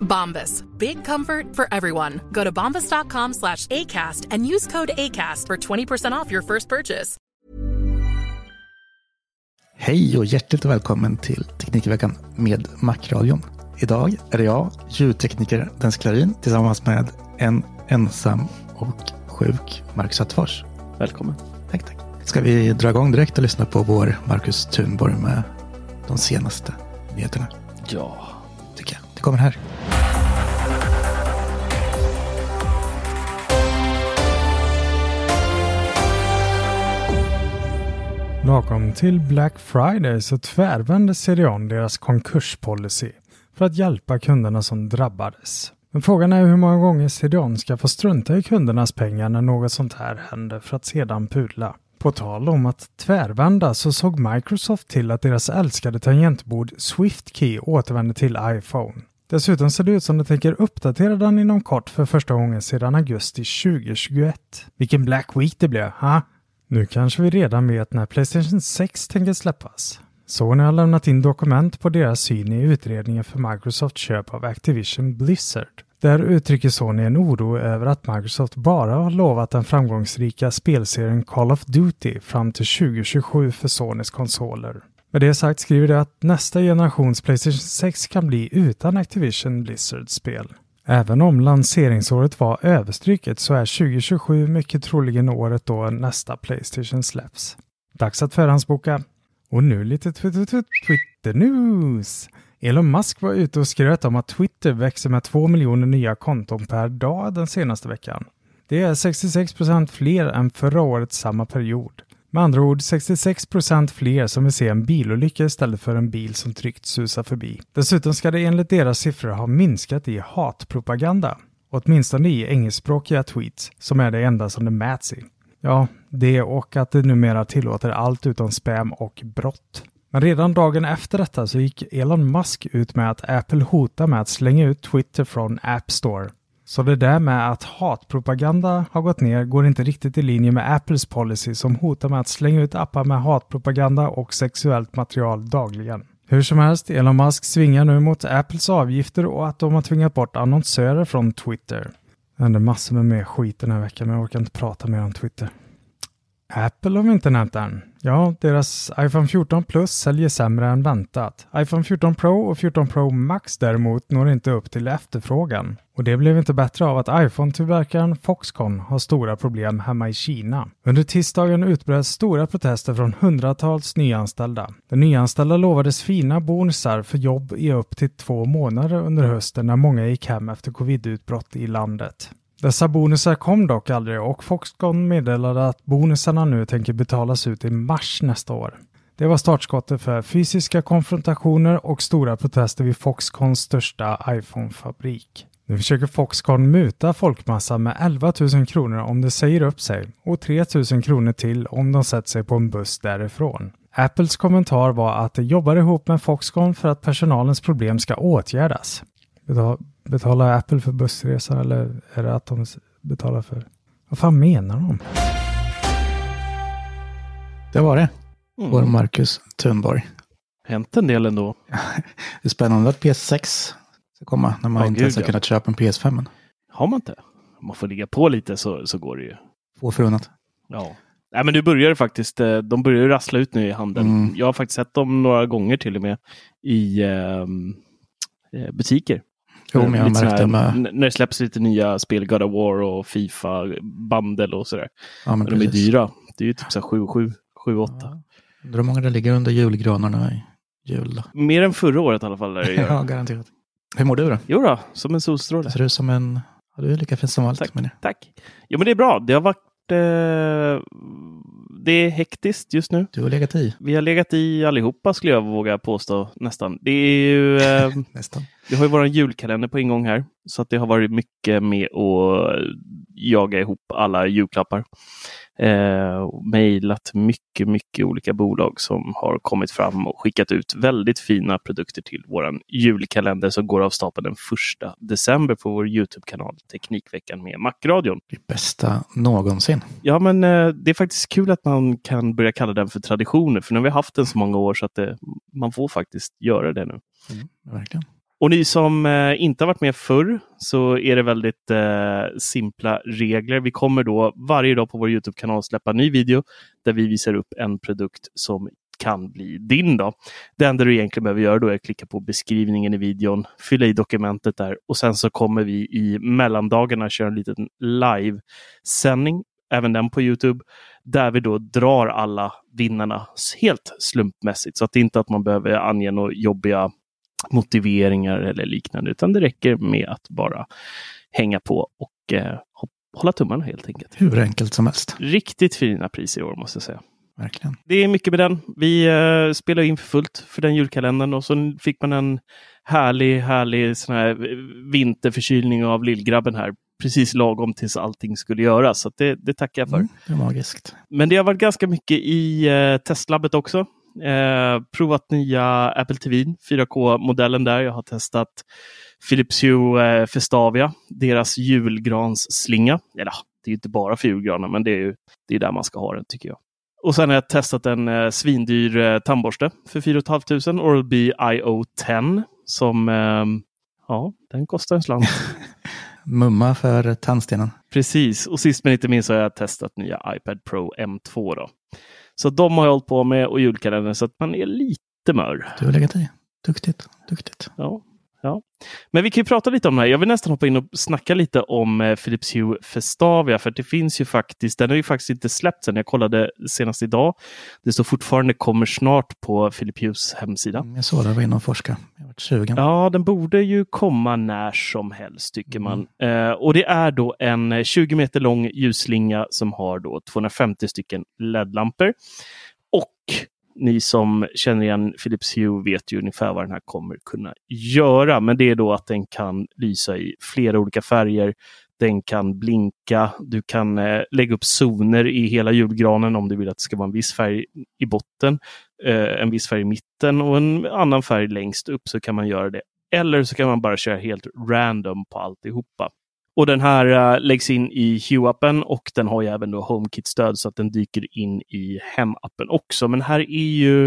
Bombas. Big comfort for everyone. Go to bombas.com slash ACAST and use code ACAST for 20% off your first purchase. Hej och hjärtligt välkommen till Teknikveckan med Macradion. Idag är det jag, ljudtekniker Dennis Klarin, tillsammans med en ensam och sjuk Marcus Attefors. Välkommen. Tack, tack. Ska vi dra igång direkt och lyssna på vår Marcus Thunborg med de senaste nyheterna? Ja. Det kommer här. Lagom till Black Friday så tvärvände CDON deras konkurspolicy för att hjälpa kunderna som drabbades. Men frågan är hur många gånger CDON ska få strunta i kundernas pengar när något sånt här händer för att sedan pudla. På tal om att tvärvända så såg Microsoft till att deras älskade tangentbord SwiftKey återvände till iPhone. Dessutom ser det ut som de tänker uppdatera den inom kort för första gången sedan augusti 2021. Vilken Black Week det blev, ha? Nu kanske vi redan vet när Playstation 6 tänker släppas. Sony har lämnat in dokument på deras syn i utredningen för Microsofts köp av Activision Blizzard. Där uttrycker Sony en oro över att Microsoft bara har lovat den framgångsrika spelserien Call of Duty fram till 2027 för Sonys konsoler. Med det sagt skriver de att nästa generations Playstation 6 kan bli utan Activision Blizzards spel. Även om lanseringsåret var överstryket så är 2027 mycket troligen året då nästa Playstation släpps. Dags att förhandsboka. Och nu lite Twitter News. Elon Musk var ute och skröt om att Twitter växer med 2 miljoner nya konton per dag den senaste veckan. Det är 66% fler än förra årets samma period. Med andra ord 66% fler som vill se en bilolycka istället för en bil som tryggt susar förbi. Dessutom ska det enligt deras siffror ha minskat i hatpropaganda. Åtminstone i engelskspråkiga tweets, som är det enda som det mäts i. Ja, det och att det numera tillåter allt utom spam och brott. Men redan dagen efter detta så gick Elon Musk ut med att Apple hotar med att slänga ut Twitter från App Store. Så det där med att hatpropaganda har gått ner går inte riktigt i linje med Apples policy som hotar med att slänga ut appar med hatpropaganda och sexuellt material dagligen. Hur som helst, Elon Musk svingar nu mot Apples avgifter och att de har tvingat bort annonsörer från Twitter. Det händer massor med mer skit den här veckan men jag orkar inte prata mer om Twitter. Apple har vi inte nämnt än. Ja, deras iPhone 14 Plus säljer sämre än väntat. iPhone 14 Pro och 14 Pro Max däremot når inte upp till efterfrågan. Och det blev inte bättre av att iPhone-tillverkaren Foxconn har stora problem hemma i Kina. Under tisdagen utbröt stora protester från hundratals nyanställda. De nyanställda lovades fina bonusar för jobb i upp till två månader under hösten när många gick hem efter covidutbrott i landet. Dessa bonusar kom dock aldrig och Foxconn meddelade att bonusarna nu tänker betalas ut i mars nästa år. Det var startskottet för fysiska konfrontationer och stora protester vid Foxconns största iPhone-fabrik. Nu försöker Foxconn muta folkmassan med 11 000 kronor om de säger upp sig och 3 000 kronor till om de sätter sig på en buss därifrån. Apples kommentar var att de jobbar ihop med Foxconn för att personalens problem ska åtgärdas. Betalar Apple för bussresan eller är det att de betalar för... Vad fan menar de? Det var det. Mm. Vår Marcus Thunborg. Hänt en del ändå. Det är spännande att PS6 ska komma när man Ja, inte ens har ja. kunnat köpa en PS5. än. Har man inte? Om man får ligga på lite så, så går det ju. Få förunnat. Ja. Nej, men du börjar faktiskt. eh, De börjar ju rassla ut nu i handeln. Mm. Jag har faktiskt sett dem några gånger till och med i ehm, eh, butiker. Jo, men jag märkte sån här- med... När det släpps lite nya spel, God of War och Fifa, Bundle och sådär. Ja, men Men de är dyra. Det är ju typ så här 7 7 7 8 Ja. Undrar hur många det ligger under julgranarna i jul. då? Mer än förra året i alla fall. Där det Ja, garanterat. Hur mår du då? Jo då, som en solstråle. Det ser ut som en... Ja, du är lika fin som vanligt. Tack. Men det- Tack. Jo, men det är bra. Det har varit... Eh, det är hektiskt just nu. Du har legat i. Vi har legat i allihopa skulle jag våga påstå nästan. Det är ju... Eh, Nästan. Vi har ju vår julkalender på ingång här. Så att det har varit mycket med att jaga ihop alla julklappar. Eh, mejlat mycket, mycket olika bolag som har kommit fram och skickat ut väldigt fina produkter till våran julkalender som går av stapeln den första december på vår Youtube-kanal Teknikveckan med Macradion. Det bästa någonsin. Ja, men eh, det är faktiskt kul att man kan börja kalla den för traditioner, för nu har vi haft den så många år så att det, man får faktiskt göra det nu. Verkligen. Och ni som eh, inte har varit med förr så är det väldigt eh, simpla regler. Vi kommer då varje dag på vår Youtube-kanal släppa en ny video där vi visar upp en produkt som kan bli din. Då. Det enda du egentligen behöver göra då är att klicka på beskrivningen i videon, fylla i dokumentet där och sen så kommer vi i mellandagarna köra en liten live-sändning, även den på Youtube, där vi då drar alla vinnarna helt slumpmässigt så att det inte att man behöver ange några jobbiga motiveringar eller liknande, utan det räcker med att bara hänga på och eh, hålla tummarna helt enkelt. Hur enkelt som helst. Riktigt fina priser i år måste jag säga. Verkligen. Det är mycket med den. Vi eh, spelar in för fullt för den julkalendern och så fick man en härlig, härlig sån här vinterförkylning av lillgrabben här. Precis lagom tills allting skulle göras. Så det, det tackar jag för. Mm, det är magiskt. Men det har varit ganska mycket i eh, testlabbet också. Eh, provat nya Apple TV, 4K-modellen där. Jag har testat Philips Hue eh, Festavia, deras julgransslinga. Eller det är ju inte bara för julgranar, men det är ju det är där man ska ha den tycker jag. Och sen har jag testat en eh, svindyr eh, tandborste för 4 500 Oral-B IO10 som, eh, ja, den kostar en slant. Mumma för tandstenen. Precis, och sist men inte minst har jag testat nya iPad Pro M2. Då. Så de har jag hållit på med och julkalendern så att man är lite mör. Du har legat i. Duktigt. Duktigt. Ja, ja. Men vi kan ju prata lite om det här. Jag vill nästan hoppa in och snacka lite om eh, Philips Hue Festavia. För det finns ju faktiskt, den har ju faktiskt inte släppts än. Jag kollade senast idag. Det står fortfarande kommer snart på Philips Hues hemsida. Mm, Jag såg det, var inne och forskade. Jag varit sugen. Ja, den borde ju komma när som helst tycker man. Eh, och det är då en eh, 20 meter lång ljusslinga som har då 250 stycken LED-lampor. Och ni som känner igen Philips Hue vet ju ungefär vad den här kommer kunna göra. Men det är då att den kan lysa i flera olika färger. Den kan blinka. Du kan eh, lägga upp zoner i hela julgranen om du vill att det ska vara en viss färg i botten, eh, en viss färg i mitten och en annan färg längst upp så kan man göra det. Eller så kan man bara köra helt random på alltihopa. Och den här eh, läggs in i Hue-appen och den har ju även då HomeKit-stöd så att den dyker in i Hem-appen också. Men här är ju,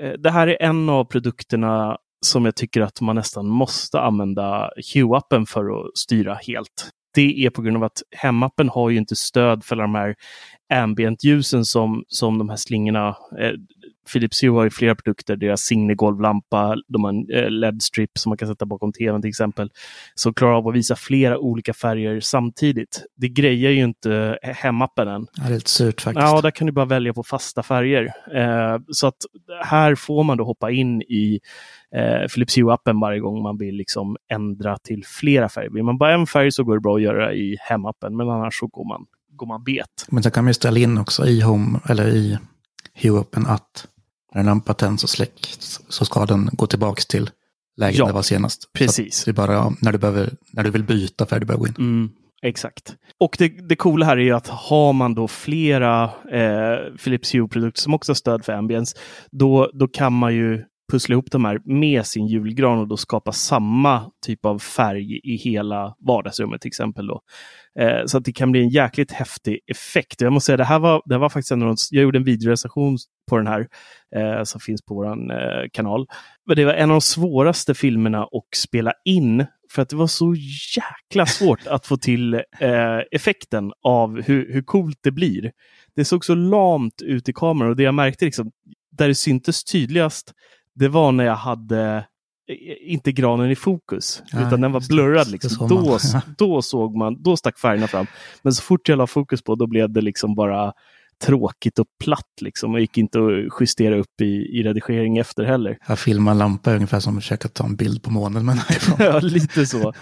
eh, det här är en av produkterna som jag tycker att man nästan måste använda Hue-appen för att styra helt. Det är på grund av att Hem-appen har ju inte stöd för de här ambient-ljusen som, som de här slingorna eh, Philips Hue har ju flera produkter, deras Signe-golvlampa, de har en eh, LED-strip som man kan sätta bakom tvn till exempel, som klarar av att visa flera olika färger samtidigt. Det grejer ju inte hemappen än. Det är lite surt faktiskt. Ja, där kan du bara välja på fasta färger. Eh, så att här får man då hoppa in i eh, Philips Hue-appen varje gång man vill liksom ändra till flera färger. Vill man bara en färg så går det bra att göra i hemappen, men annars så går man, går man bet. Men så kan man ju ställa in också i Home eller i Hue-appen att när en lampa tänds och släcks så ska den gå tillbaka till läget Ja, det var senast. precis. Det är bara när du, behöver, när du vill byta färg du behöver gå in. Mm, exakt. Och det, det coola här är ju att har man då flera eh, Philips Hue-produkter som också har stöd för ambience, då, då kan man ju pussla ihop de här med sin julgran och då skapa samma typ av färg i hela vardagsrummet till exempel. Då. Eh, så att det kan bli en jäkligt häftig effekt. Jag måste säga, det här var, det var faktiskt en av de, jag gjorde en videorecension på den här eh, som finns på vår eh, kanal. Men det var en av de svåraste filmerna att spela in för att det var så jäkla svårt att få till eh, effekten av hur, hur coolt det blir. Det såg så lamt ut i kameran och det jag märkte liksom, där det syntes tydligast, det var när jag hade inte granen i fokus, ja, utan den var blurrad. Liksom. Då, då såg man, då stack färgerna fram. Men så fort jag la fokus på, då blev det liksom bara tråkigt och platt liksom och gick inte att justera upp i, i redigering efter heller. Jag filmar en lampa ungefär som att försöka ta en bild på månen. Men ja, lite så.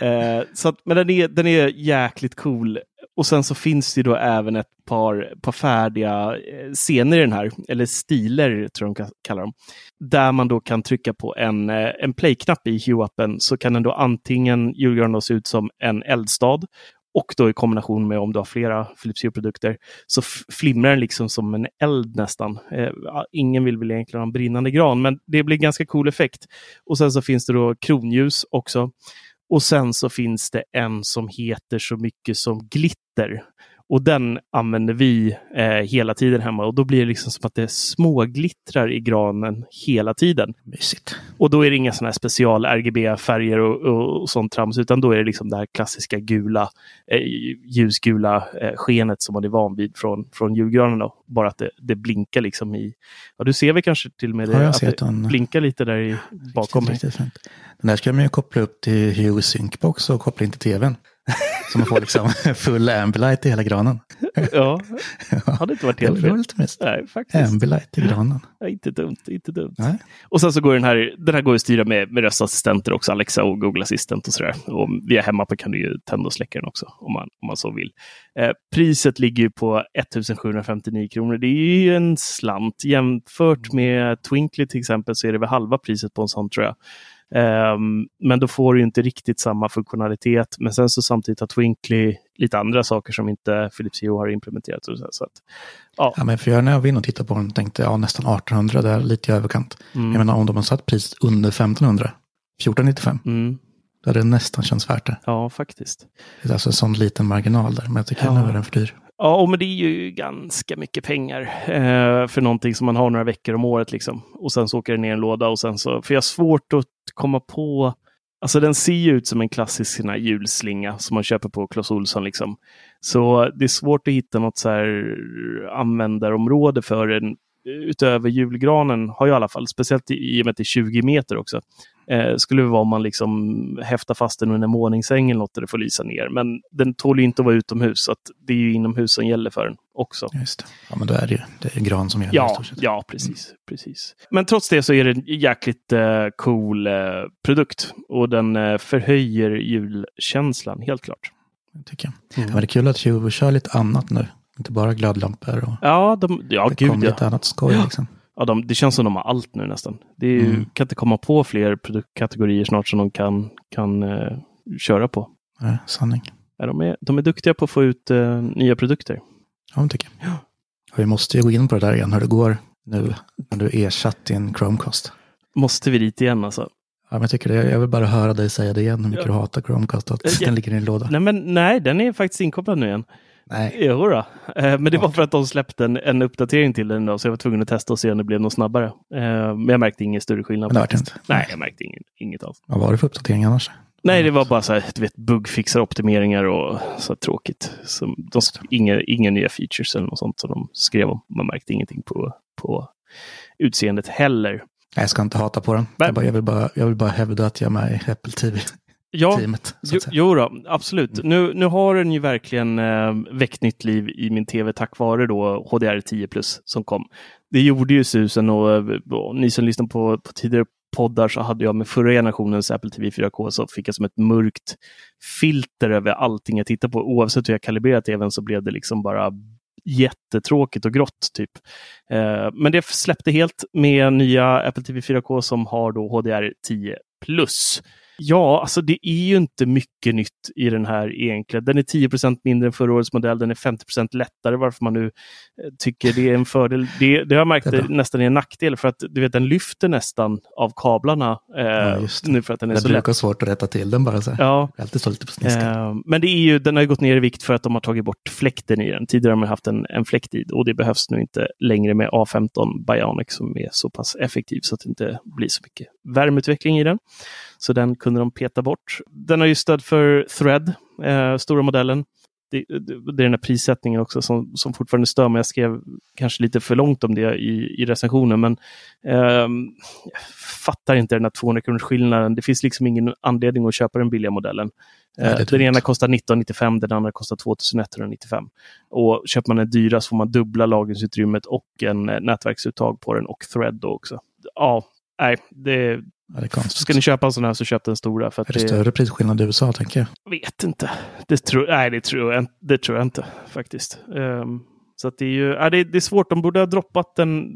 Eh, så att, men den är, den är jäkligt cool. Och sen så finns det då även ett par, par färdiga eh, scener i den här, eller stiler tror jag de kallar dem. Där man då kan trycka på en, eh, en play-knapp i Hue-appen så kan den då antingen julgranen se ut som en eldstad och då i kombination med om du har flera Philips Hue-produkter så flimrar den liksom som en eld nästan. Eh, ingen vill väl egentligen ha en brinnande gran, men det blir ganska cool effekt. Och sen så finns det då kronljus också. Och sen så finns det en som heter så mycket som glitter. Och den använder vi eh, hela tiden hemma och då blir det liksom som att det småglittrar i granen hela tiden. Mysigt. Och då är det inga sådana här special RGB-färger och, och, och, sånt trams utan då är det liksom det här klassiska gula, eh, ljusgula eh, skenet som man är van vid från, från julgranen. Då. Bara att det, det, blinkar liksom i, ja du ser väl kanske till och med det, ja, att det den, blinkar lite där i, bakom riktigt, mig. Riktigt den där ska man ju koppla upp till Hue Syncbox och koppla in till tvn. Så man får liksom full ambilight i hela granen. ja, det hade inte varit helt fel. Nej, faktiskt. Ambilight i granen. Ja, inte dumt, inte dumt. Nej. Och sen så går den här, den här går att styra med, med röstassistenter också, Alexa och Google Assistant och sådär. Och via hemappen kan du ju tända och släcka den också om man, om man så vill. Eh, priset ligger på 1759 kronor. Det är ju en slant. Jämfört med Twinkly till exempel så är det väl halva priset på en sån tror jag. Um, men då får du inte riktigt samma funktionalitet. Men sen så samtidigt har Twinkly lite andra saker som inte Philips Hue har implementerat. Så, så att, ja. ja. men för jag när jag var inne och tittade på den tänkte jag ja, nästan 1800, det är lite i överkant. Mm. Jag menar om de har satt priset under 1500, 1495. Mm. Då hade det nästan känts värt det. Ja, faktiskt. Det är alltså en sån liten marginal där, men jag tycker ja. nu är den för dyr. Ja, men det är ju ganska mycket pengar eh, för någonting som man har några veckor om året. Liksom. Och sen så åker det ner en låda och sen så, för jag har svårt att komma på Alltså den ser ju ut som en klassisk sån julslinga som man köper på Clas Ohlson. Liksom. Så det är svårt att hitta något så här eh, användarområde för den utöver julgranen har ju i alla fall, speciellt i och med att det är 20 meter också, eh, skulle det vara om man liksom häftar fast den under en måningssäng eller något där det får lysa ner. Men den tål inte att vara utomhus, så det är ju inomhus som gäller för den också. Just det. Ja, men då är det ju det är gran som gäller. Ja, ja precis, mm. precis. Men trots det så är det en jäkligt eh, cool eh, produkt och den eh, förhöjer julkänslan, helt klart. Det tycker jag. Mm. Men det är kul att Hugo kör lite annat nu. Inte bara glödlampor. Och ja, de, ja det gud kom ja. lite annat skoj. Ja. Liksom. Ja, de, det känns som de har allt nu nästan. Det är, mm. kan inte komma på fler produktkategorier snart som de kan, kan uh, köra på. Nej, sanning. Ja, de, är, de är duktiga på att få ut uh, nya produkter. Ja, det tycker jag. Ja. Vi måste ju gå in på det där igen, hur det går nu när du ersatt din Chromecast. Måste vi dit igen alltså? Ja, men jag, tycker det, jag vill bara höra dig säga det igen, hur mycket ja. du hatar Chromecast och att den ligger i en låda. Nej, men, nej, den är faktiskt inkopplad nu igen. Nej. Jo då. Eh, men det var för att de släppte en, en uppdatering till den då, så jag var tvungen att testa och se om det blev något snabbare. Eh, men jag märkte ingen större skillnad. Men det inte. Nej, jag märkte ingen, inget alls. Vad var det för uppdatering annars? Nej, det var bara så här, du vet, bugfixar, optimeringar och så här, tråkigt. Så de, inga, inga nya features eller något sånt som de skrev om. Man märkte ingenting på, på utseendet heller. Jag ska inte hata på den. Jag, bara, jag, vill bara, jag vill bara hävda att jag är med i Apple TV ja, teamet. Jo, jo då, absolut. Mm. Nu, nu har den ju verkligen eh, väckt nytt liv i min tv tack vare då HDR 10 Plus som kom. Det gjorde ju susen och, och ni som lyssnar på, på tidigare poddar så hade jag med förra generationens Apple TV 4K så fick jag som ett mörkt filter över allting jag tittar på. Oavsett hur jag kalibrerat tvn så blev det liksom bara jättetråkigt och grått. typ. Eh, men det släppte helt med nya Apple TV 4K som har då HDR 10 plus. Ja, alltså det är ju inte mycket nytt i den här egentligen. Den är 10% mindre än förra årets modell. Den är 50% lättare varför man nu eh, tycker det är en fördel. Det, det har jag märkt det nästan är en nackdel för att du vet, den lyfter nästan av kablarna eh, ja, nu för att den är det så lätt. Det brukar svårt att rätta till den bara. Så. Ja. Alltid lite på. Eh, men det är ju, den har gått ner i vikt för att de har tagit bort fläkten i den. Tidigare har man haft en, en fläkt i och det behövs nu inte längre med A15 Bionic som är så pass effektiv så att det inte blir så mycket värmeutveckling i den. Så den kunde de peta bort. Den har ju stöd för Thread, eh, stora modellen. Det, det, det, är den här prissättningen också som, som fortfarande stör mig. Jag skrev kanske lite för långt om det i, i recensionen, men eh, fattar inte den här 200 kronors skillnaden. Det finns liksom ingen anledning att köpa den billiga modellen. Eh, den ena kostar 1995, den andra kostar 2195. Och köper man den dyra så får man dubbla lagringsutrymmet och en eh, nätverksuttag på den och Thread då också. Ja, nej, det, Ja, det är konstigt. Ska ni köpa en sån här så köp den stora. För är det, det större prisskillnad i USA tänker jag? vet inte. Det tror, nej, det tror, jag, det tror jag inte faktiskt. Um, så det, är ju, ja, det, det, är svårt. De borde ha droppat en...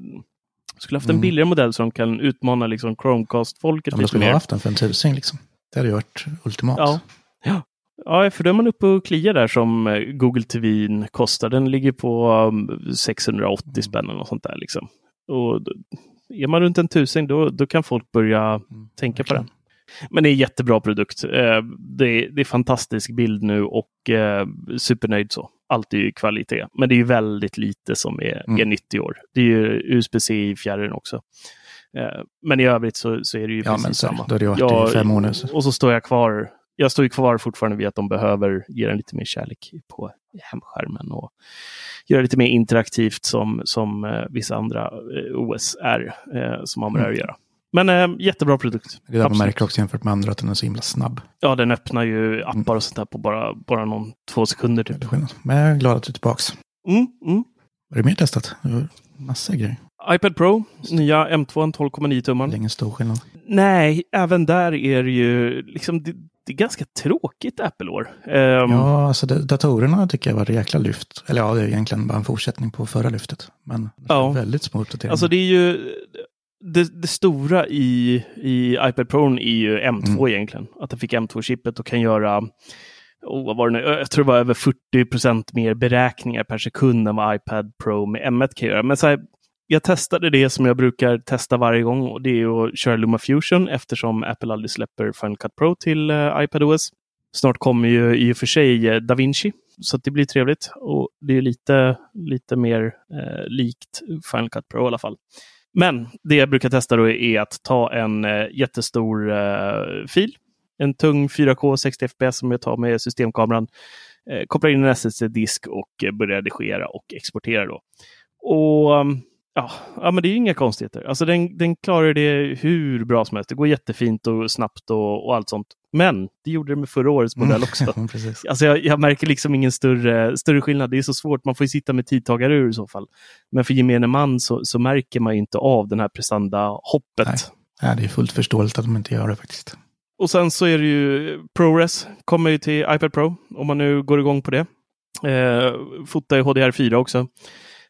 Skulle haft en Mm. billigare modell som kan utmana liksom Chromecast-folket Ja, de skulle ha haft den för en tusing liksom. Det hade ju varit ultimat. Ja. Ja. ja, för då är man uppe och kliar där som eh, Google TV kostar. Den ligger på um, 680 spänn eller något sånt där. Liksom. Och är man runt en tusing då, då kan folk börja Mm, tänka på verkligen. den. Men det är jättebra produkt. Eh, Det är, det är fantastisk bild nu och eh, supernöjd så. Allt är ju kvalitet. Men det är ju väldigt lite som är, Mm. är nytt i år. Det är ju USB-C i fjärren också. Eh, Men i övrigt så, så är det ju Ja, precis samma. då har det varit Ja, i fem. Och så står jag kvar. Jag står ju kvar fortfarande vid att de behöver ge den lite mer kärlek på hemskärmen och göra lite mer interaktivt som, som eh, vissa andra eh, OS är eh, som man börjar Mm. göra. Men eh, jättebra produkt. Det är där man märker också jämfört med andra att den är så himla snabb. Ja, den öppnar ju appar och sånt där på bara, bara någon två sekunder. Det Typ. Men jag är glad att du är tillbaka. Mm, mm. Vad är det mer testat? Det Massa grejer. iPad Pro, nya M2 12,9 Det är tummar. ingen stor skillnad. Nej, även där är det ju liksom, det, det är ganska tråkigt Apple-år. Ehm, Ja, alltså det, datorerna tycker jag var ett jäkla lyft. Eller ja, det är egentligen bara en fortsättning på förra lyftet. Men Ja. väldigt små uppdateringar. Alltså det är ju det, det stora i, i iPad Pro är ju M2 Mm. egentligen. Att den fick M2-chippet och kan göra oh, vad var det nu? Jag tror det var över 40% mer beräkningar per sekund än vad iPad Pro med M1 kan göra. Men så här, jag testade det som jag brukar testa varje gång och det är att köra LumaFusion eftersom Apple aldrig släpper Final Cut Pro till eh, uh, iPadOS. Snart kommer ju i och för sig eh, DaVinci så att det blir trevligt och det är lite, lite mer eh, likt Final Cut Pro i alla fall. Men det jag brukar testa då är att ta en eh, jättestor eh, fil, en tung 4K 60 fps som jag tar med systemkameran, eh, kopplar in en SSD-disk och eh, börjar redigera och exportera då. Och ehm, ja, ja, men det är inga konstigheter. Alltså den, den klarar det hur bra som helst. Det går jättefint och snabbt och, och allt sånt. Men det gjorde det med förra årets modell också. Alltså jag, jag märker liksom ingen större, större skillnad. Det är så svårt. Man får ju sitta med tidtagarur i så fall. Men för gemene man så, så märker man inte av den här prestanda-hoppet. Nej. Ja, det är fullt förståeligt att de inte gör det faktiskt. Och sen så är det ju ProRes kommer ju till iPad Pro om man nu går igång på det. Eh, fota i HDR4 också.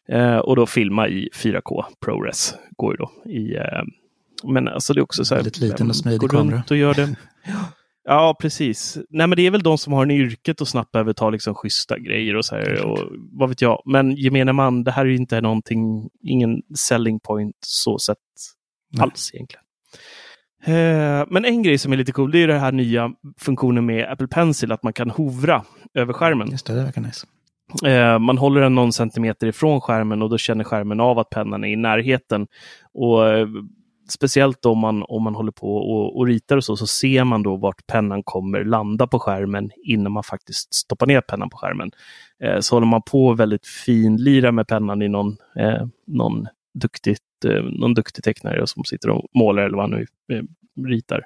Eh, och då filma i 4K ProRes går ju då i eh, men alltså det är också så här. Väldigt liten och smidig går kamera. runt och gör det. Ja, precis. Nej, men det är väl de som har en yrket och snabbt behöver ta liksom schyssta grejer och så här. Och, vad vet jag. Men gemene man, det här är ju inte någonting, ingen selling point så sett Nej. alls egentligen. Eh, Men en grej som är lite cool, det är den här nya funktionen med Apple Pencil, att man kan hovra över skärmen. Just det, det verkar nice. Eh, man håller den någon centimeter ifrån skärmen och då känner skärmen av att pennan är i närheten. Och eh, Speciellt om man, om man håller på och, och ritar och så, så ser man då vart pennan kommer landa på skärmen innan man faktiskt stoppar ner pennan på skärmen. Eh, så håller man på väldigt finlira med pennan i någon, eh, någon, duktigt, eh, någon duktig tecknare som sitter och målar eller vad han nu eh, ritar.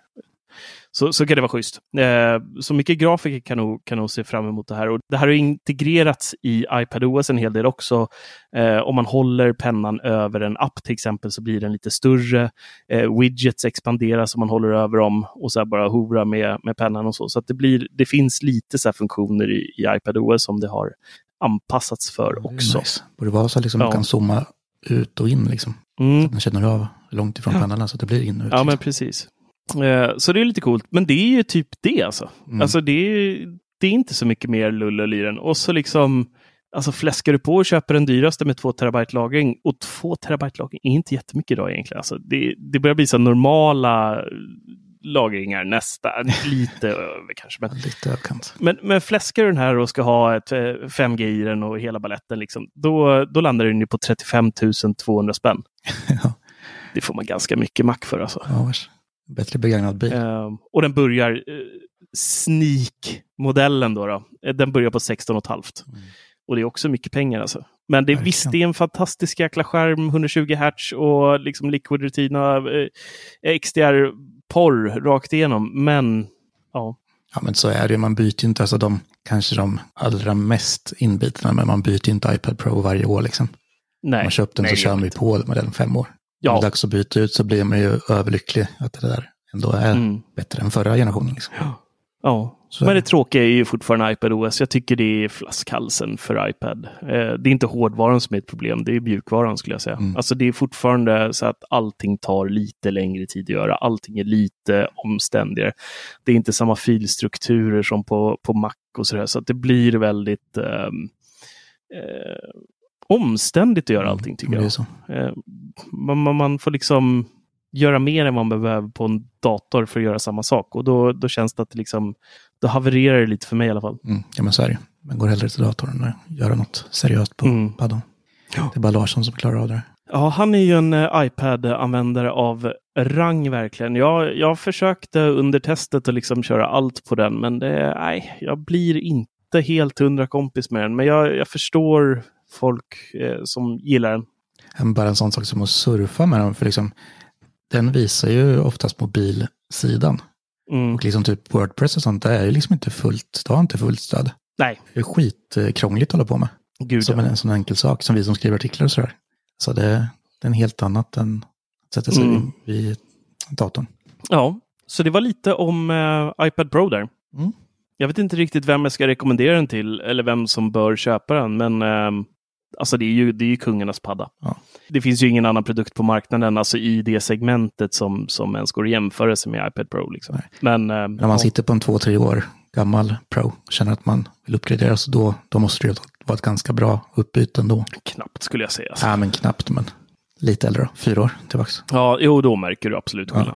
Så, så kan det vara schysst. Eh, så mycket grafiker kan nog, kan nog se fram emot det här. Och det här har integrerats i iPadOS en hel del också. Eh, om man håller pennan över en app till exempel så blir den lite större. Eh, widgets expanderas om man håller över dem och så bara hovra med, med pennan och så. Så det, blir, det finns lite så funktioner i, i iPadOS som det har anpassats för är också. Nice. Borde vara så att liksom Ja. man kan zooma ut och in liksom. Så Mm. att man känner av långt ifrån Ja. pennan så att det blir in och ut. Ja, men liksom. precis. Eh, så det är lite coolt. Men det är ju typ det alltså. Mm. Alltså det är, det är inte så mycket mer lull och lyren. Och så liksom Alltså fläskar du på och köper den dyraste med 2 terabyte lagring och 2 terabyte lagring är inte jättemycket idag egentligen. Alltså det, det börjar bli så normala lagringar nästan, lite över kanske. Men, Lite överkant. men, men fläskar du den här och ska ha ett eh, 5G i den och hela balletten, liksom, då, då landar den ju på 35 200 spänn. ja, Det får man ganska mycket mack för alltså. ja. Bättre begagnad bil. Ehm, och den börjar, eh, Sneak-modellen då, då, eh, den börjar på 16,5. Mm. Och det är också mycket pengar alltså. Men det, Verkligen. visst, det är en fantastisk jäkla skärm, 120 Hz och liksom Liquid Retina eh, XDR-porr rakt igenom. Men ja, Ja, men så är det. Man byter ju inte, alltså de, kanske de allra mest inbitna, men man byter ju inte iPad Pro varje år liksom. nej. man köpt den nej, så kör man ju på med den fem år. När det Ja, är dags att byta ut så blir man ju överlycklig att det där ändå är Mm. bättre än förra generationen. Liksom. ja. Så Men det det. tråkiga är ju fortfarande iPad OS. Jag tycker det är flaskhalsen för iPad. Eh, det är inte hårdvaran som är ett problem, det är mjukvaran skulle jag säga. Mm. Alltså det är fortfarande så att allting tar lite längre tid att göra. Allting är lite omständigare. Det är inte samma filstrukturer som på, på Mac och sådär. Så att det blir väldigt ehm, eh, omständigt att göra allting tycker Mm, det är jag. Eh, man, man, man får liksom göra mer än man behöver på en dator för att göra samma sak. Och då, då känns det att det liksom, då havererar det lite för mig i alla fall. Mm, ja, men så är det. Man går hellre till datorn än att göra något seriöst på Mm. paddan. Det är bara Larsson som klarar av det. Ja, han är ju en eh, iPad-användare av rang verkligen. Jag, jag försökte under testet att liksom köra allt på den, men det, nej, jag blir inte helt hundra kompis med den. Men jag, jag förstår folk eh, som gillar den. Bara en sån sak som att surfa med den, för liksom, den visar ju oftast mobilsidan. Mm. Och liksom typ Wordpress och sånt, det är ju liksom inte fullt, det har inte fullt stöd. Nej, Det är skitkrångligt att hålla på med. gud Som ja. en, en sån enkel sak, som vi som skriver artiklar och sådär. Så det, det är en helt annat än att sätta sig Mm. vid datorn. Ja, så det var lite om eh, iPad Pro där. Mm. Jag vet inte riktigt vem jag ska rekommendera den till eller vem som bör köpa den, men ehm, alltså det är ju, det är ju kungarnas padda. Ja. Det finns ju ingen annan produkt på marknaden, alltså i det segmentet som, som ens går jämföra sig med iPad Pro. Liksom. Men ehm, När man ja, sitter på en två, tre år gammal Pro och känner att man vill uppgradera, så då, då måste det ju vara ett ganska bra uppbyte ändå. knappt skulle jag säga. Ja, men knappt, men lite äldre då. Fyra år tillbaks. Ja, jo, då märker du absolut Ja.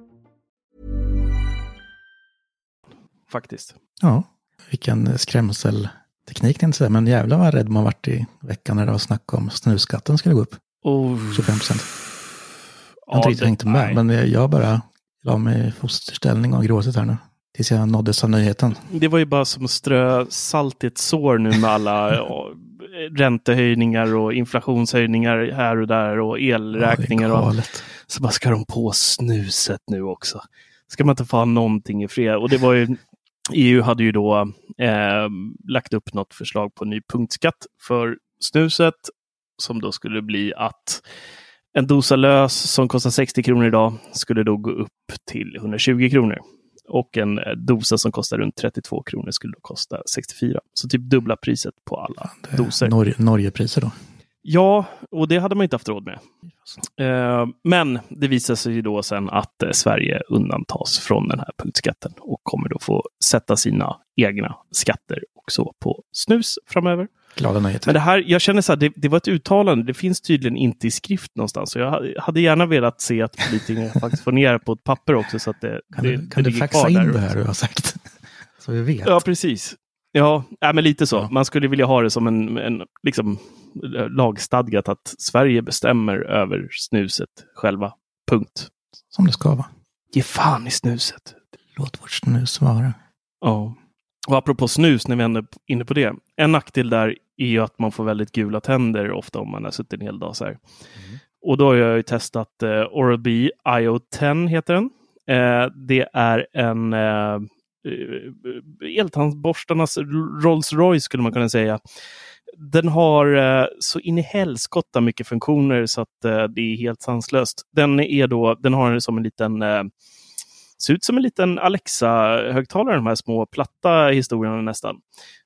Faktiskt. Ja, vilken skrämselteknik tänkte jag säga. Men jävlar vad rädd man varit i veckan när det var snack om snusskatten skulle gå upp. Oh. 25 procent. Jag har inte riktigt hängt med, men jag- bara la mig i fosterställning och gråtit här nu. Tills jag nåddes av nyheten. Det var ju bara som att strö salt i ett sår nu med alla räntehöjningar och inflationshöjningar här och där och elräkningar. Ja, det och så bara ska de på snuset nu också. Ska man inte få ha någonting i fred? Och det var ju, EU hade ju då eh, lagt upp något förslag på ny punktskatt för snuset som då skulle bli att en dosa lös som kostar 60 kronor idag skulle då gå upp till 120 kronor. Och en eh, dosa som kostar runt 32 kronor skulle då kosta 64. Så typ dubbla priset på alla doser. Norge, Norgepriser då. Ja, och det hade man inte haft råd med. Eh, men det visar sig då sen att eh, Sverige undantas från den här punktskatten och kommer då få sätta sina egna skatter också på snus framöver. Glada nyheter. Men det här, jag känner så här, det, det var ett uttalande, det finns tydligen inte i skrift någonstans. Så jag ha- hade gärna velat se att politikerna faktiskt får ner det på ett papper också så att det, Kan det, du, det kan du ligger faxa in det här du har sagt? Så vi vet. Ja, precis. Ja, ja men lite så. Ja. Man skulle vilja ha det som en, en liksom, lagstadgat att Sverige bestämmer över snuset själva. Punkt. Som det ska vara. Ge fan i snuset. Låt vårt snus vara. Ja. Och apropå snus, när vi ändå är inne på det. En nackdel där är ju att man får väldigt gula tänder ofta om man har suttit en hel dag så här. Och då har jag ju testat eh, Oral-B IO10 heter den. Eh, det är en eh, Eh, eltandborstarnas Rolls Royce skulle man kunna säga. Den har eh, så in i helskotta mycket funktioner så att eh, det är helt sanslöst. Den, är då, den har som en liten eh, ser ut som en liten Alexa-högtalare, de här små platta historierna nästan.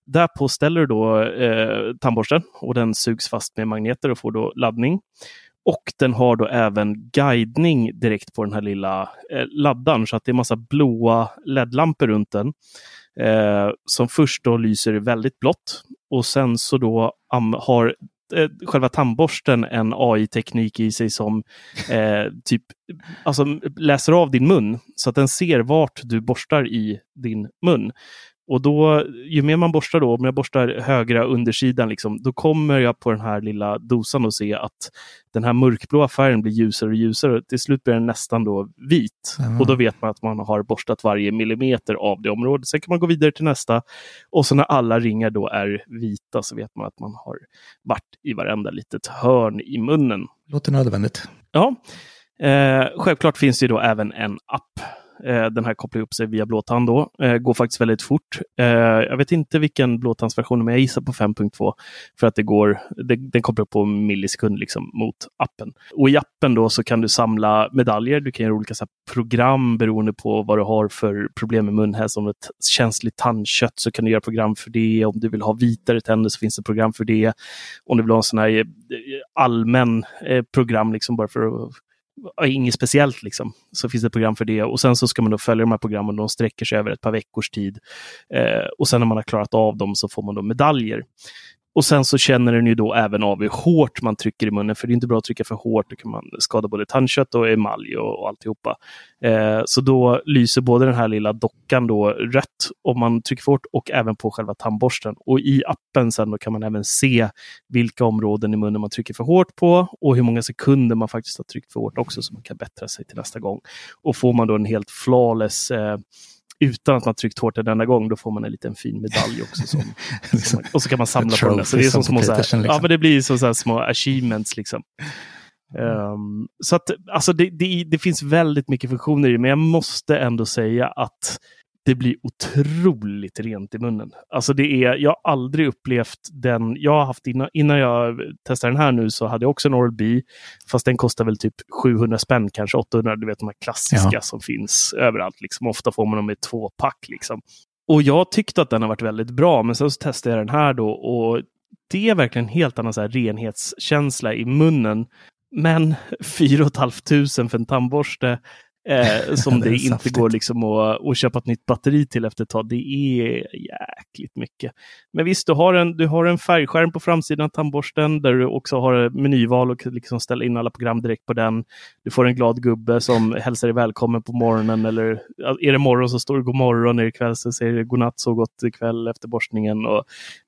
Därpå ställer du då eh, tandborsten och den sugs fast med magneter och får då laddning. Och den har då även guidning direkt på den här lilla eh, laddaren så att det är massa blåa LED-lampor runt den. Eh, som först då lyser väldigt blått och sen så då har eh, själva tandborsten en AI-teknik i sig som eh, typ alltså, läser av din mun så att den ser vart du borstar i din mun. Och då, ju mer man borstar då, om jag borstar högra undersidan, liksom, då kommer jag på den här lilla dosan och se att den här mörkblåa färgen blir ljusare och ljusare. Till slut blir den nästan då vit. Mm. Och då vet man att man har borstat varje millimeter av det området. Sen kan man gå vidare till nästa. Och så när alla ringar då är vita så vet man att man har varit i varenda litet hörn i munnen. Låter nödvändigt. Ja, eh, självklart finns det ju då även en app. Eh, den här kopplar upp sig via blåtand då. Eh, går faktiskt väldigt fort. Eh, jag vet inte vilken blåtandsversion, men jag gissar på 5.2 för att det går, det, den kopplar upp på millisekund liksom mot appen. Och i appen då så kan du samla medaljer. Du kan göra olika så här, program beroende på vad du har för problem med munhälsa. Om ett känsligt tandkött så kan du göra program för det. Om du vill ha vitare tänder så finns det program för det. Om du vill ha en sån här eh, allmän eh, program liksom bara för att inget speciellt liksom, så finns det ett program för det. Och sen så ska man då följa de här programmen, de sträcker sig över ett par veckors tid. Eh, och sen när man har klarat av dem så får man då medaljer. Och sen så känner den ju då även av hur hårt man trycker i munnen, för det är inte bra att trycka för hårt, då kan man skada både tandkött och emalj och, och alltihopa. Eh, så då lyser både den här lilla dockan då rött om man trycker för hårt och även på själva tandborsten. Och i appen sen då kan man även se vilka områden i munnen man trycker för hårt på och hur många sekunder man faktiskt har tryckt för hårt också så man kan bättra sig till nästa gång. Och får man då en helt flawless eh, utan att man tryckt hårt en enda gång, då får man en liten fin medalj också. Som, som man, och så kan man samla på den. Så det är som små, så här, liksom. ja, men det blir som så här små achievements. Liksom. Um, så att alltså det, det, det finns väldigt mycket funktioner i det, men jag måste ändå säga att det blir otroligt rent i munnen. Alltså det är, jag har aldrig upplevt den, jag har haft innan, innan jag testade den här nu så hade jag också en Oral-B, fast den kostar väl typ 700 spänn, kanske 800, du vet de här klassiska Ja. som finns överallt. Liksom. Ofta får man dem i två pack. Liksom. Och jag tyckte att den har varit väldigt bra, men sen så testade jag den här då och det är verkligen en helt annan så här renhetskänsla i munnen. Men 4 500 för en tandborste Eh, som Det det inte saftigt. går liksom att, att köpa ett nytt batteri till efter ett tag. Det är jäkligt mycket. Men visst, du har en, du har en färgskärm på framsidan av tandborsten där du också har menyval och liksom ställa in alla program direkt på den. Du får en glad gubbe som hälsar dig välkommen på morgonen. Eller är det morgon så står det god morgon, är det kväll så säger det godnatt, så gott ikväll efter borstningen. Och,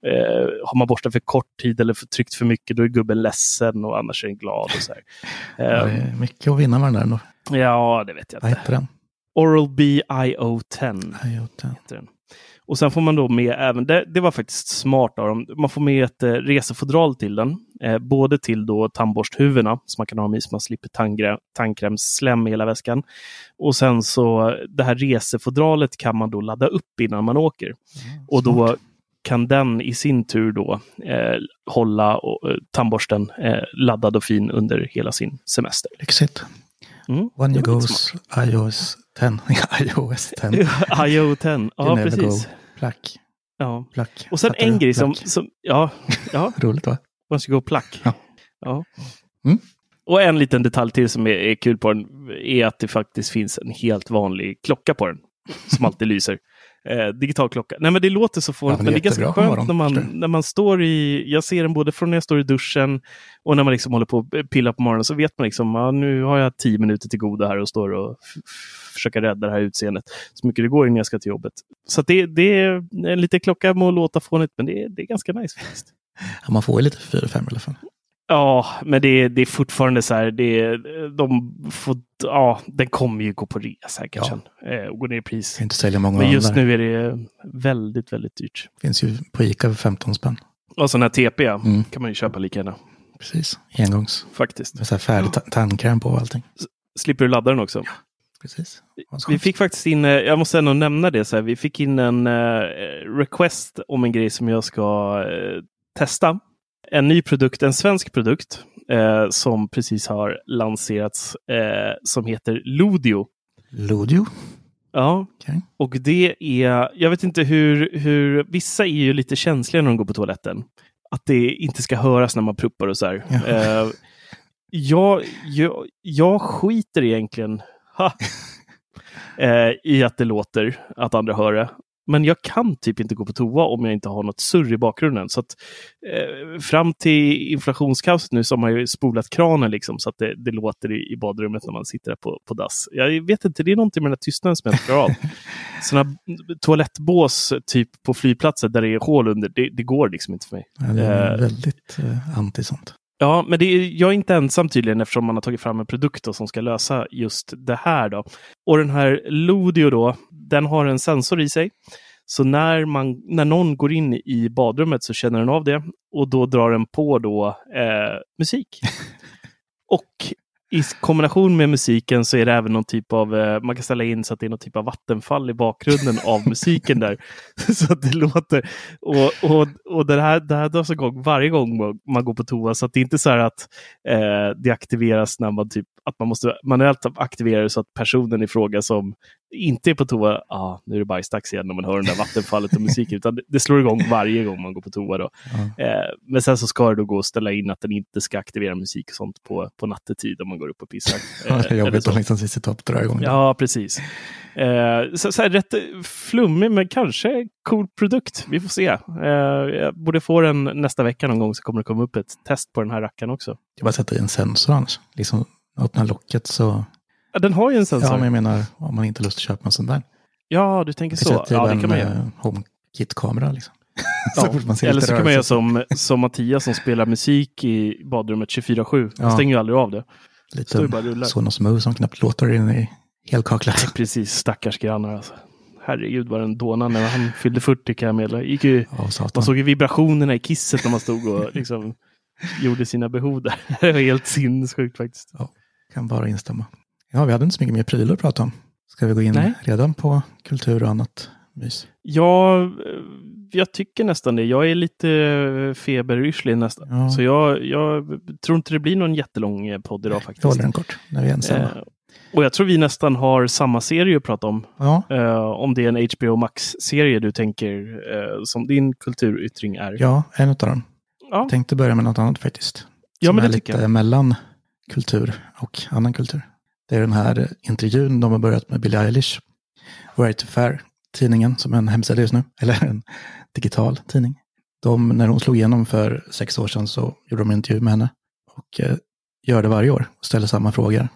eh, har man borstat för kort tid eller för tryckt för mycket, då är gubben ledsen och annars är den glad. Och så här. Eh, är mycket att vinna med den där ändå. Ja, det vet jag Vad inte. heter den? Oral-B IO10 IoT. heter den. Och sen får man då med även, det, det var faktiskt smart av dem, man får med ett eh, resefodral till den. Eh, både till då tandborsthuvudena som man kan ha med så man slipper tandkrämsslem i hela väskan. Och sen så det här resefodralet kan man då ladda upp innan man åker. och då kan den i sin tur då eh, hålla och, eh, tandborsten eh, laddad och fin under hela sin semester. Lyxigt. Mm. When you goes iOS 10. iOS 10. IO10, You ja never precis. go Plack. Ja. Plack. Och sen Fattar en grej som, som ja, ja, Roligt va? man ska gå plack. Ja. Ja. Mm. Och en liten detalj till som är, är kul på den är att det faktiskt finns en helt vanlig klocka på den. Som alltid lyser. Eh, digital klocka. Nej men det låter så fånigt, Ja, men det är ganska skönt när morgonen, man, när man står i, jag ser den både från när jag står i duschen och när man liksom håller på att pilla på morgonen så vet man liksom, ja, nu har jag tio minuter till goda här och står och försöker rädda det här utseendet så mycket det går innan jag ska till jobbet. Så det, det är en liten klocka må låta fånigt, men det, är- det är ganska nice faktiskt. Ja, man får ju lite 4-5 i alla fall. Ja, men det är, det är fortfarande så här. Det de får, ja, den kommer ju gå på rea här kanske. Eh, och gå ner i pris. Inte sälja många Men just nu är det väldigt, väldigt dyrt. Finns ju på Ica för 15 spänn. Och sån här TP ja, Mm. kan man ju köpa lika gärna. Precis. Engångs. Faktiskt. Med så här färdig ta- tandkräm på och allting. Slipper du ladda den också. Precis. Vi fick faktiskt in, eh, jag måste ändå nämna det, så här, vi fick in en eh, request om en grej som jag ska testa. En ny produkt, en svensk produkt eh, som precis har lanserats eh, som heter Ludio. Ludio. Ja, Okej. och det är, jag vet inte hur, hur, vissa är ju lite känsliga när de går på toaletten. Att det inte ska höras när man pruppar och så här. Ja. Eh, jag, jag, jag skiter egentligen ha, eh, i att det låter, att andra hör det. Men jag kan typ inte gå på toa om jag inte har något surr i bakgrunden. Så att, eh, fram till inflationskaoset nu så har man ju spolat kranen liksom, så att det, det låter i, i badrummet när man sitter där på, på dass. Jag vet inte, det är någonting med den här tystnaden som jag inte klarar av. Sådana toalettbås typ på flygplatser där det är hål under, det, det går liksom inte för mig. Ja, det är Eh, väldigt eh, anti sånt. Ja, men det är, jag är inte ensam tydligen eftersom man har tagit fram en produkt som ska lösa just det här. Då. Och den här Ludio då, den har en sensor i sig. Så när, man, när någon går in i badrummet så känner den av det och då drar den på då, eh, musik. och i kombination med musiken så är det även någon typ av, eh, man kan ställa in så att det är någon typ av vattenfall i bakgrunden av musiken där. så att det låter, och, och, och det här, det här dras igång varje gång man går på toa. Så att det är inte så här att eh, det aktiveras när man typ, att man måste manuellt aktivera det så att personen i fråga som inte är på toa, ah, nu är det bajsdags igen när man hör den där vattenfallet och musiken, utan det, slår igång varje gång man går på toa. Då. Eh, men sen så ska det då gå att ställa in att den inte ska aktivera musik och sånt på, på nattetid om man går upp och pissar. Ja, det är eller jobbigt att liksom sitta upp och dra igång. Ja, precis. Eh, så, så här, rätt flummig, men kanske cool produkt. Vi får se. Eh, jag borde få den nästa vecka någon gång så kommer det komma upp ett test på den här rackaren också. Är bara sätta i en sensor annars. Liksom öppna locket så... Ja, den har ju en sensor. Ja, Ja, men jag menar om man inte har lust att köpa en sån där. du tänker så. sätter Ja, ja, det kan man göra. eh, HomeKit-kamera liksom. Ja. ser Eller så kan man göra som, som Mattias som spelar musik i badrummet 24-7. Han Ja. stänger ju aldrig av det. Lite står ju bara och rullar. Sonos Move som knappt låter in i helkaklat. Precis, stackars grannar alltså. Herregud vad den dånade när han fyllde 40 kan jag meddela. Ju, Ja, satan. man såg ju vibrationerna i kisset när man stod och liksom gjorde sina behov där. Det var helt sinnessjukt faktiskt. Kan bara instämma. Ja, vi hade inte så mycket mer prylar att prata om. Ska vi gå in Nej. redan på kultur och annat mys? Ja, eh, jag tycker nästan det. Jag är lite feberyrslig nästan. Ja. Så jag, jag tror inte det blir någon jättelång eh, podd idag Vi faktiskt. håller den kort när vi är ensamma. Eh, och jag tror vi nästan har samma serie att prata om. Ja, Eh, om det är en HBO Max-serie du tänker eh, som din kulturyttring är. ja, en av dem. Ja. Jag tänkte börja med något annat faktiskt. Ja, Som men är det tycker lite jag. mellan kultur och annan kultur. Det är den här intervjun de har börjat med Billie Eilish. Right to Fair, tidningen som är en hemsida just nu, eller en digital tidning. De, när hon slog igenom för sex år sedan så gjorde de en intervju med henne. Och eh, gör det varje år och ställer samma frågor.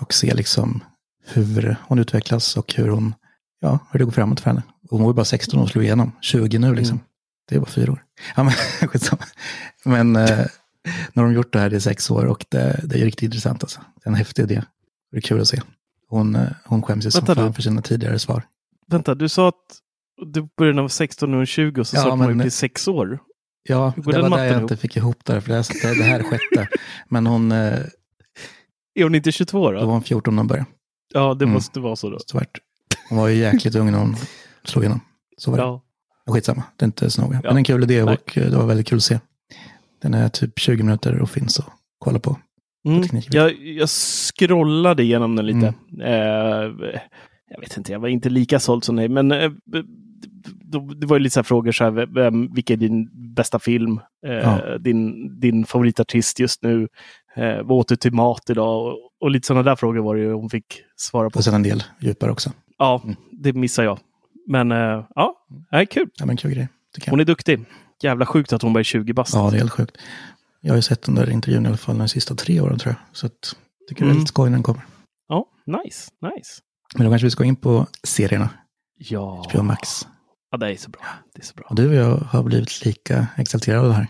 Och ser liksom hur hon utvecklas och hur hon, ja, hur det går framåt för henne. Hon var bara 16 år och slog igenom, 20 nu liksom. Mm. Det är bara fyra år. Ja, men. Men eh, när de gjort det här i sex år och det, det är riktigt intressant alltså. Det är en häftig idé. Det är kul att se. Hon, eh, hon skäms ju som fan nu. för sina tidigare svar. Vänta, du sa att du började när du var 16 och är 20 och så Ja, sa att upp i sex år. Ja, det var matten jag ihop? inte fick ihop där, för det, det, det här är sjätte. Men hon, eh, Är hon inte 22 då då? var hon 14 när hon började. Ja, det Mm. måste vara så då. Tvärt. Hon var ju jäkligt ung när hon slog igenom. Så var det. Ja. Skitsamma, det är inte så noga. Ja. Men en kul idé och eh, det var väldigt kul att se. Den är typ 20 minuter och finns att kolla på. Mm. Jag, jag scrollade igenom den lite. Mm. Eh, jag vet inte, jag var inte lika såld som dig, men eh, det var ju lite så här frågor, så här, vem, vilken är din bästa film? Eh, Ja. din, din favoritartist just nu? Eh, vad åt du till mat idag? Och, och lite sådana där frågor var det ju hon fick svara på. Och sen en del djupare också. Ja, Mm. det missar jag. Men eh, ja, det är kul. Ja, men kul grej. Hon är duktig. Jävla sjukt att hon bara är 20 bast. Ja, det är helt sjukt. Jag har ju sett den där intervjun i alla fall de sista tre åren tror jag. Så att, jag tycker det är Mm. lite skoj när den kommer. Ja, nice, nice. Men då kanske vi ska gå in på serierna. Ja. HBO Max. ja, det är så bra. Det är så bra. Och du och jag har blivit lika exalterade av det här.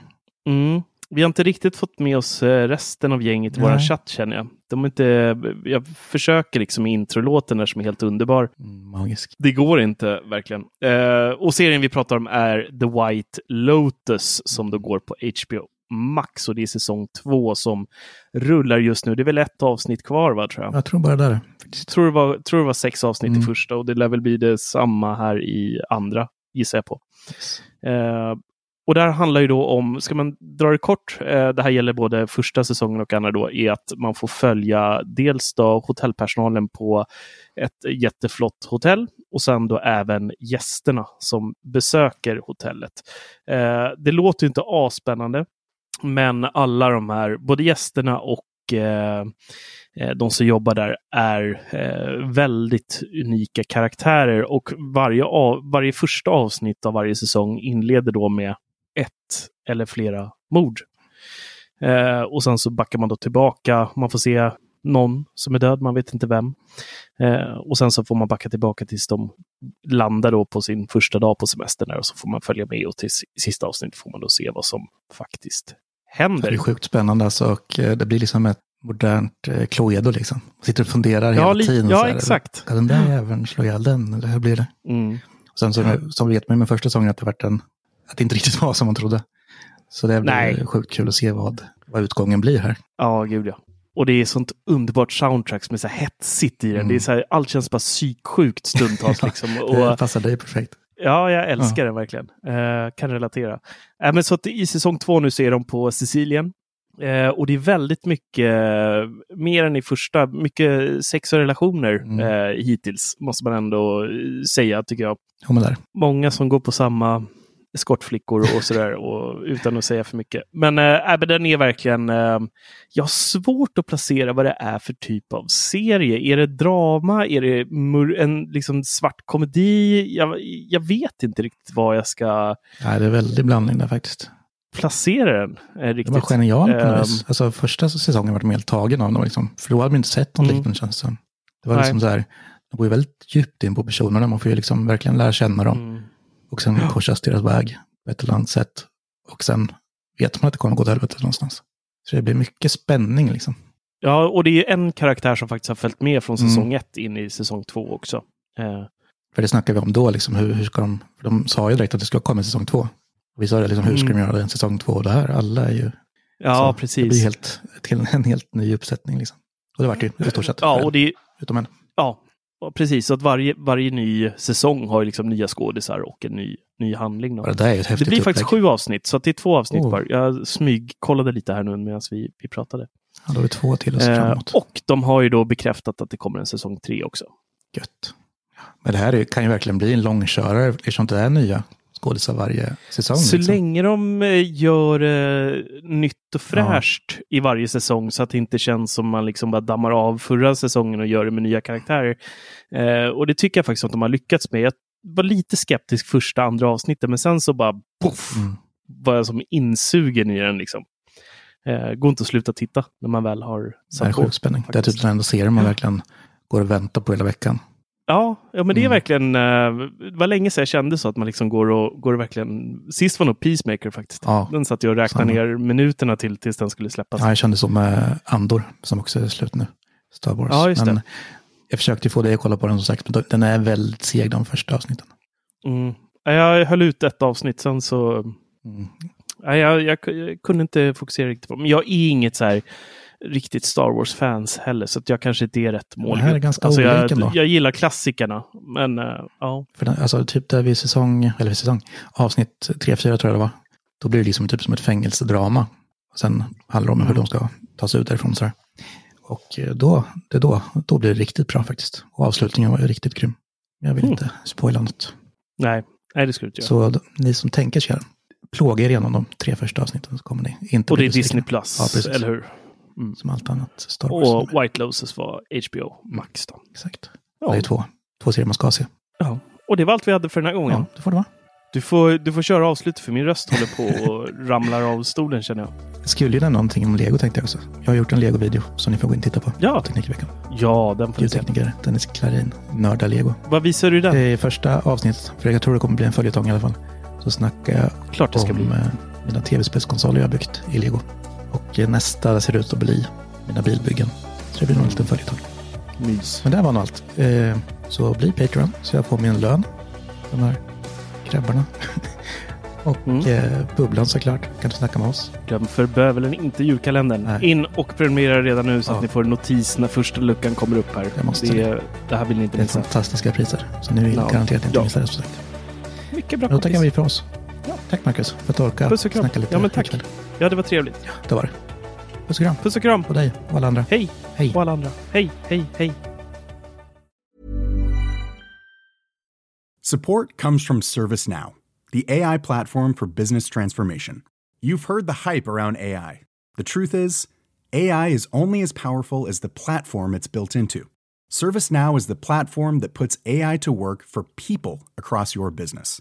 Mm. Vi har inte riktigt fått med oss eh, resten av gänget i vår chatt känner jag. De är inte, jag försöker liksom introlåten där som är helt underbar. Mm, Magisk. Det går inte verkligen. Eh, och serien vi pratar om är The White Lotus som då går på HBO Max och det är säsong två som rullar just nu. Det är väl ett avsnitt kvar va tror jag. Jag tror bara det där. Jag tror det var, tror det var sex avsnitt i Mm. första och det lär väl bli det samma här i andra, gissar jag på. Eh, och där handlar ju då om, ska man dra det kort, eh, det här gäller både första säsongen och andra då, är att man får följa dels då hotellpersonalen på ett jätteflott hotell och sen då även gästerna som besöker hotellet. Eh, det låter inte asspännande, men alla de här, både gästerna och eh, eh, de som jobbar där är eh, väldigt unika karaktärer och varje, av, varje första avsnitt av varje säsong inleder då med ett eller flera mord. Eh, och sen så backar man då tillbaka. Man får se någon som är död, man vet inte vem. Eh, och sen så får man backa tillbaka tills de landar då på sin första dag på semestern och så får man följa med och till sista avsnittet får man då se vad som faktiskt Det händer. är sjukt spännande alltså, och eh, det blir liksom ett modernt eh, Cluedo liksom. Man sitter och funderar Ja, hela tiden. ja, här, exakt. Ska den där jäveln slå ihjäl den? Eller hur blir det? Mm. Och sen så, som vet man med första säsongen att det, varit en, att det inte riktigt var som man trodde. Så det blir Nej. sjukt kul att se vad, vad utgången blir här. Ja, gud ja. Och det är sånt underbart soundtrack som är så här hetsigt i den. Mm. Det är så här, allt känns bara psyksjukt stundtals. liksom. Det och, passar dig perfekt. ja, jag älskar den verkligen. Eh, kan relatera. Äh, men så att I säsong två nu så är de på Sicilien. Eh, och det är väldigt mycket, eh, mer än i första, mycket sex och relationer Mm. eh, hittills, måste man ändå eh, säga, tycker jag. Ja. Många som går på samma eskortflickor och sådär, och, utan att säga för mycket. Men, äh, den är verkligen... Äh, jag har svårt att placera vad det är för typ av serie. Är det drama? Är det en liksom, svart komedi? Jag, jag vet inte riktigt vad jag ska Nej, det är väldigt blandning där faktiskt. placera den. Eh, Det riktigt. var genialt på något Ehm, vis. Alltså första säsongen var de helt tagen av dem. Liksom. För då hade man inte sett något Mm. liknande känns det som. Det var Nej. liksom så här, de går ju väldigt djupt in på personerna. Man får ju liksom verkligen lära känna dem. Mm. Och sen korsas deras väg på ett eller annat sätt. Och sen vet man att det kommer att gå åt helvete någonstans. Så det blir mycket spänning liksom. Ja, och det är en karaktär som faktiskt har följt med från Mm. säsong ett in i säsong två också. Eh, För det snackade vi om då, liksom, hur, hur ska de... För de sa ju direkt att det ska komma en säsong två. Och vi sa det, liksom, hur ska Mm. de göra det en säsong två? Och det här, alla är ju... ja, så, precis. Det blir helt, till en helt ny uppsättning liksom. Och det vart ju i stort sett. Ja, och det, Utom en. Ja, ja, precis. Så att varje, varje ny säsong har ju liksom nya skådisar och en ny, ny handling. Då. Bara det Det blir faktiskt upplägg. sju avsnitt, så det är två avsnitt Oh. kvar. Jag smygkollade lite här nu medan vi, vi pratade. Ja, då har vi två till att se fram Eh, och de har ju då bekräftat att det kommer en säsong tre också. Gött. Men det här är, kan ju verkligen bli en långkörare eftersom det är nya skådisar varje säsong. Så liksom. länge de eh, gör eh, nytt och fräscht i varje säsong så att det inte känns som man liksom bara dammar av förra säsongen och gör det med nya karaktärer. Eh, och det tycker jag faktiskt att de har lyckats med. Jag var lite skeptisk första, andra avsnittet, men sen så bara poff, Mm. var jag som insugen i den. Liksom. Eh, går inte att sluta titta när man väl har Det är satt på. sjuk spänning. Det är typ den enda serien man verkligen går och väntar på hela veckan. Ja, ja men det är Mm. verkligen, eh, det var länge sedan jag kände så att man liksom går och, går och verkligen, sist var nog Peacemaker faktiskt. Ja, Den satt jag och räknade samma. ner minuterna till tills den skulle släppas. Ja, jag kände som med Andor, som också är slut nu. Star Wars. Ja, just det. Men jag försökte få dig att kolla på den som sagt, men den är väldigt seg de första avsnitten. Mm. Ja, Jag höll ut ett avsnitt, sen så... Mm. Ja, jag, jag, jag kunde inte fokusera riktigt på Men jag är inget så här riktigt Star Wars-fans heller, så jag kanske inte är rätt målgrupp. här är ganska alltså, olika jag, jag gillar klassikerna, men eh, ja. För den, alltså typ där vid säsong, eller vid säsong, avsnitt 3-4 tror jag det var. Då blir det liksom typ som ett fängelsedrama. Och sen handlar det om hur de ska ta sig ut därifrån. Så här. Och eh, då, det då, då blir det riktigt bra faktiskt. Och avslutningen var ju riktigt grym. Jag vill Mm. inte spoila något. Nej, nej det skulle inte göra. Så ni som tänker sig plåga er igenom de tre första avsnitten så kommer ni inte och det är Disney. Plus, Ja, eller hur? Mm. Som allt annat Star Wars. Och White Lotus var HBO Max. Då. Exakt. Ja. Det är två, två serier man ska se. Ja. Och det var allt vi hade för den här gången. Ja, det får det vara. Du, får, du får köra avslutet för min röst håller på och ramlar av stolen känner jag. Jag skulle ju någonting om Lego tänkte jag också. Jag har gjort en Lego-video som ni får gå in och titta på. Ja. Teknikveckan. Ja, den får se. Ljudtekniker Dennis Klarin, nördar Lego. Vad visar du den? I första avsnittet, för jag tror det kommer bli en följetong i alla fall, så snackar jag Klart det ska om bli. eh, mina tv-spelskonsoler jag har byggt i Lego. Och nästa ser ut att bli mina bilbyggen. Så det blir nog en liten följetong. Mys. Men det här var nog allt. Eh, Så bli Patreon så jag får min lön. De här grabbarna. och Mm. eh, Bubblan såklart. Kan du snacka med oss? Glöm för bövelen inte julkalendern. Nej. In och prenumerera redan nu så Ja. att ni får notis när första luckan kommer upp här. Jag måste det, det här vill ni inte Det är missa. fantastiska priser. Så ni vill Ja. garanterat inte Ja. missa det. Mycket bra då tackar vi för oss. Tack Marcus för att du orkade Puss och kram. snacka lite. Ja, men tack. ikväll. Ja, det var trevligt. Det var det. Puss och kram Puss och kram. på dig och alla andra. Hej. Hej. Och alla andra. Hej, hej, hej. Support comes from ServiceNow, the AI platform for business transformation. You've heard the hype around AI. The truth is, AI is only as powerful as the platform it's built into. ServiceNow is the platform that puts AI to work for people across your business,